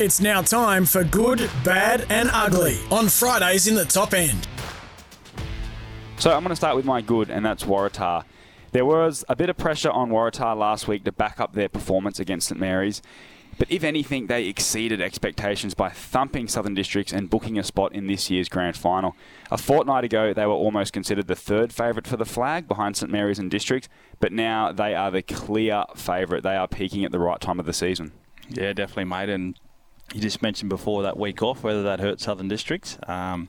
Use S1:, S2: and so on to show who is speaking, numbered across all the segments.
S1: It's now time for Good, Bad, and Ugly on Fridays in the top end.
S2: So I'm going to start with my good, and that's Waratah. There was a bit of pressure on Waratah last week to back up their performance against St Mary's. But if anything, they exceeded expectations by thumping Southern Districts and booking a spot in this year's grand final. A fortnight ago, they were almost considered the third favourite for the flag behind St Mary's and Districts, but now they are the clear favourite. They are peaking at the right time of the season.
S3: Yeah, definitely, mate. And you just mentioned before that week off whether that hurt Southern Districts. Um,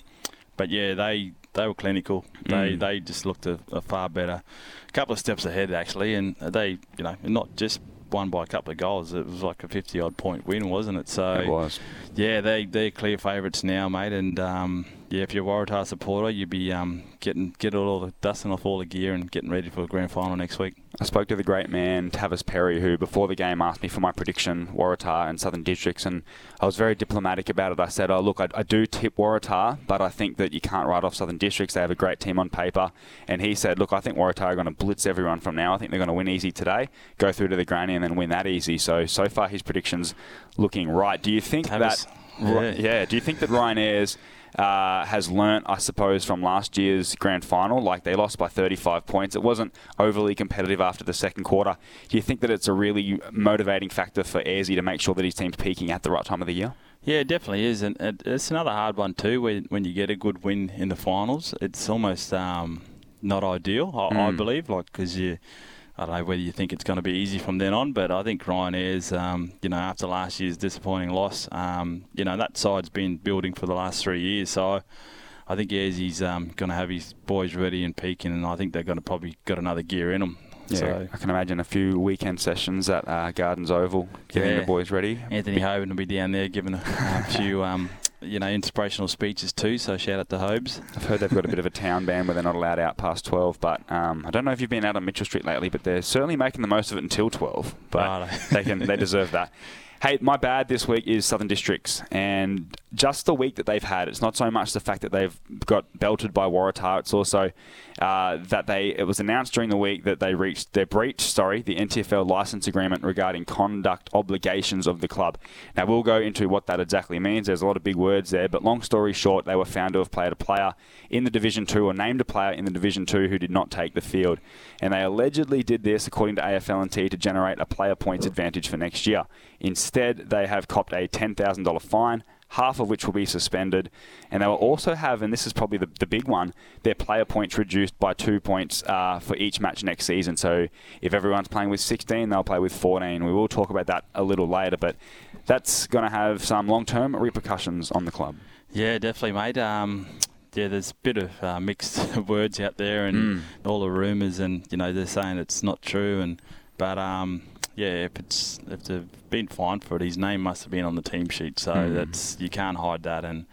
S3: but yeah, they they were clinical. They
S2: Mm.
S3: they just looked a, a far better, a couple of steps ahead actually, and they you know not just won by a couple of goals. It was like a fifty odd point win, wasn't it? So
S2: It was.
S3: yeah, they they're clear favourites now, mate. And um, yeah, if you're a Waratah supporter, you'd be um, getting get all the dusting off all the gear and getting ready for the grand final next week.
S2: I spoke to the great man Tavis Perry, who before the game asked me for my prediction, Waratah and Southern Districts, and I was very diplomatic about it. I said, "Oh, look, I, I do tip Waratah, but I think that you can't write off Southern Districts. They have a great team on paper." And he said, "Look, I think Waratah are going to blitz everyone from now. I think they're going to win easy today, go through to the granny, and then win that easy." So so far, his predictions looking right. Do you think
S3: Tavis,
S2: that?
S3: yeah.
S2: yeah. Do you think that Ryan Ayres? Uh, has learnt, I suppose, from last year's grand final. Like they lost by 35 points. It wasn't overly competitive after the second quarter. Do you think that it's a really motivating factor for Airsy to make sure that his team's peaking at the right time of the year?
S3: Yeah, it definitely is, and it's another hard one too. When when you get a good win in the finals, it's almost um, not ideal, I, I
S2: Mm.
S3: believe. Like because you, I don't know whether you think it's going to be easy from then on, but I think Ryan Ayres, um, you know, after last year's disappointing loss, um, you know, that side's been building for the last three years. So I think he's um, going to have his boys ready and peaking, and I think they're going to probably got another gear in them.
S2: Yeah,
S3: So
S2: I can imagine a few weekend sessions at uh, Gardens Oval, getting
S3: Yeah.
S2: the boys ready.
S3: Anthony Hoban will be down there giving a, a few, um, you know, inspirational speeches too. So shout out to Hobes.
S2: I've heard they've got a bit of a town ban where they're not allowed out past 12, but um, I don't know if you've been out on Mitchell Street lately, but they're certainly making the most of it until 12. But
S3: Righto.
S2: they can they deserve that. Hey, my bad this week is Southern Districts, and just the week that they've had. It's not so much the fact that they've got belted by Waratah. It's also uh, that they. It was announced during the week that they reached their breach. Sorry, the NTFL license agreement regarding conduct obligations of the club. Now we'll go into what that exactly means. There's a lot of big words there, but long story short, they were found to have played a player in the Division Two or named a player in the Division Two who did not take the field, and they allegedly did this according to AFLNT to generate a player points advantage for next year. Instead, they have copped a $10,000 fine, half of which will be suspended. And they will also have, and this is probably the, the big one, their player points reduced by two points uh, for each match next season. So if everyone's playing with 16, they'll play with 14. We will talk about that a little later, but that's going to have some long term repercussions on the club.
S3: Yeah, definitely, mate. Um, yeah, there's a bit of uh, mixed words out there, and
S2: Mm.
S3: all the rumours, and you know they're saying it's not true, and but um, yeah, if it's if they've been fined for it, his name must have been on the team sheet, so
S2: Mm.
S3: that's you can't hide that, and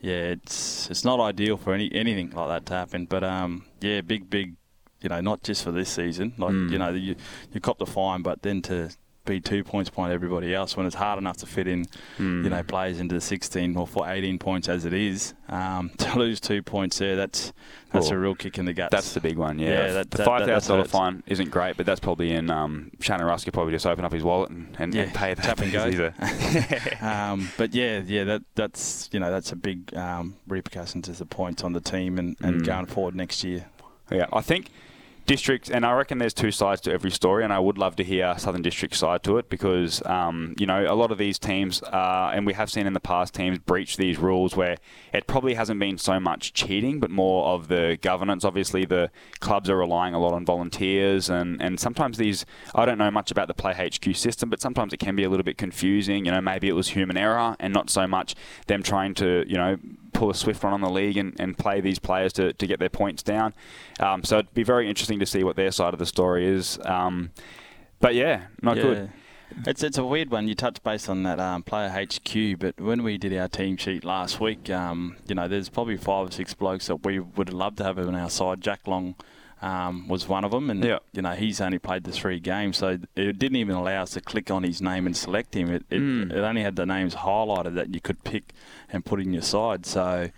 S3: yeah, it's it's not ideal for any anything like that to happen, but um, yeah, big big, you know, not just for this season, like
S2: Mm.
S3: you know you you cop the fine, but then to be two points behind everybody else when it's hard enough to fit in
S2: Mm.
S3: you know, players into the 16 or for 18 points as it is. Um, to lose two points there, that's that's
S2: Well,
S3: a real kick in the guts.
S2: That's the big one, yeah.
S3: Yeah, that-
S2: the
S3: that-
S2: five thousand dollar fine isn't great, but that's probably in um, Shannon Rusk could probably just open up his wallet and, and,
S3: Yeah,
S2: and pay that.
S3: tap and go.
S2: because he's a-
S3: um, but yeah, yeah, that that's you know that's a big um, repercussion to the points on the team and, and
S2: Mm.
S3: going forward next year.
S2: Yeah, I think district, and I reckon there's two sides to every story, and I would love to hear Southern District side to it because um, you know a lot of these teams, uh, and we have seen in the past teams breach these rules where it probably hasn't been so much cheating, but more of the governance. Obviously, the clubs are relying a lot on volunteers, and and sometimes these I don't know much about the Play HQ system, but sometimes it can be a little bit confusing. You know, maybe it was human error and not so much them trying to you know pull a swift run on the league and, and play these players to, to get their points down. Um, so it'd be very interesting to see what their side of the story is. Um, but yeah, not
S3: yeah.
S2: good.
S3: It's it's a weird one. You touched base on that um, player HQ, but when we did our team sheet last week, um, you know, there's probably five or six blokes that we would love to have on our side. Jack Long um, was one of them, and
S2: Yeah.
S3: you know he's only played the three games, so it didn't even allow us to click on his name and select him. It it,
S2: Mm.
S3: it only had the names highlighted that you could pick and put in your side. So.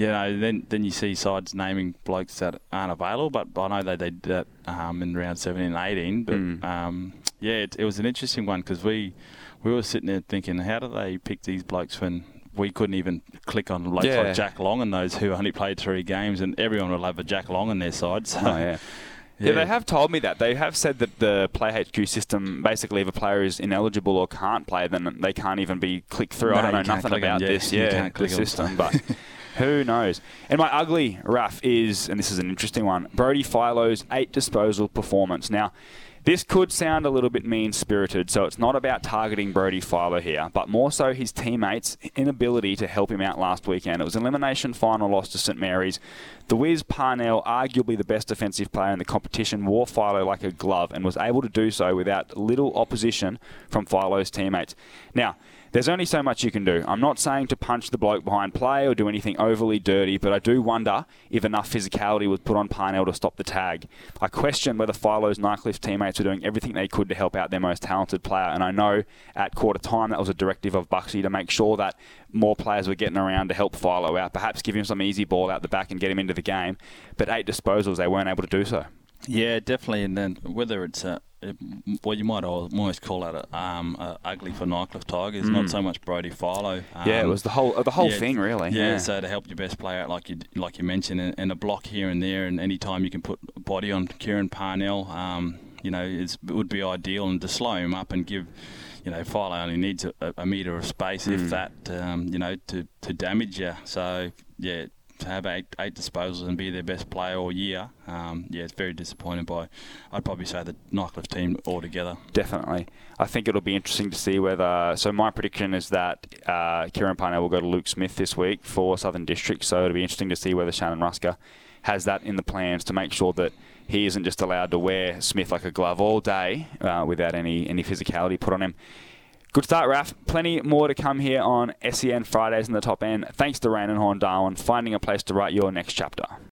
S3: You know, then then you see sides naming blokes that aren't available, but I know they, they did that um, in round 17 and 18. But
S2: Mm.
S3: um, yeah, it, it was an interesting one because we we were sitting there thinking, how do they pick these blokes when we couldn't even click on blokes
S2: Yeah.
S3: like Jack Long and those who only played three games, and everyone will have a Jack Long on their side. So,
S2: Oh, yeah. Yeah. they have told me that. They have said that the Play HQ system, basically, if a player is ineligible or can't play, then they can't even be clicked through.
S3: No,
S2: I don't know nothing about
S3: yeah,
S2: this,
S3: you
S2: yeah,
S3: can't
S2: the system, but who knows? And my ugly, Raf, is, and this is an interesting one, Brody Philo's eight disposal performance. Now, this could sound a little bit mean spirited, so it's not about targeting Brody Philo here, but more so his teammates' inability to help him out last weekend. It was an elimination final loss to St Mary's. The Wiz Parnell, arguably the best defensive player in the competition, wore Philo like a glove and was able to do so without little opposition from Philo's teammates. Now, there's only so much you can do. I'm not saying to punch the bloke behind play or do anything overly dirty, but I do wonder if enough physicality was put on Parnell to stop the tag. I question whether Philo's Nightcliff teammates were doing everything they could to help out their most talented player, and I know at quarter time that was a directive of Buxy to make sure that more players were getting around to help Philo out, perhaps give him some easy ball out the back and get him into the game. But eight disposals, they weren't able to do so.
S3: Yeah, definitely. And then whether it's a, it, well, you might almost call that a, um, a ugly for Nightcliff Tigers,
S2: Mm.
S3: not so much Brody Philo. Um,
S2: yeah, it was the whole uh, the whole
S3: yeah,
S2: thing really.
S3: Yeah,
S2: Yeah.
S3: so to help your best player out, like you like you mentioned, and, and a block here and there, and any time you can put a body on Kieran Parnell, um, you know, it's, it would be ideal, and to slow him up and give. You know, Philo only needs a, a metre of space,
S2: Mm.
S3: if that, um, you know, to, to damage you. So, yeah, to have eight, eight disposals and be their best player all year, um, yeah, it's very disappointing by, I'd probably say, the Nightcliff team altogether.
S2: Definitely. I think it'll be interesting to see whether. So, my prediction is that uh, Kieran Parnell will go to Luke Smith this week for Southern District. So, it'll be interesting to see whether Shannon Rusker has that in the plans to make sure that he isn't just allowed to wear Smith like a glove all day uh, without any, any physicality put on him. Good start, Raf. Plenty more to come here on SEN Fridays in the top end. Thanks to Raine and Horne Darwin, finding a place to write your next chapter.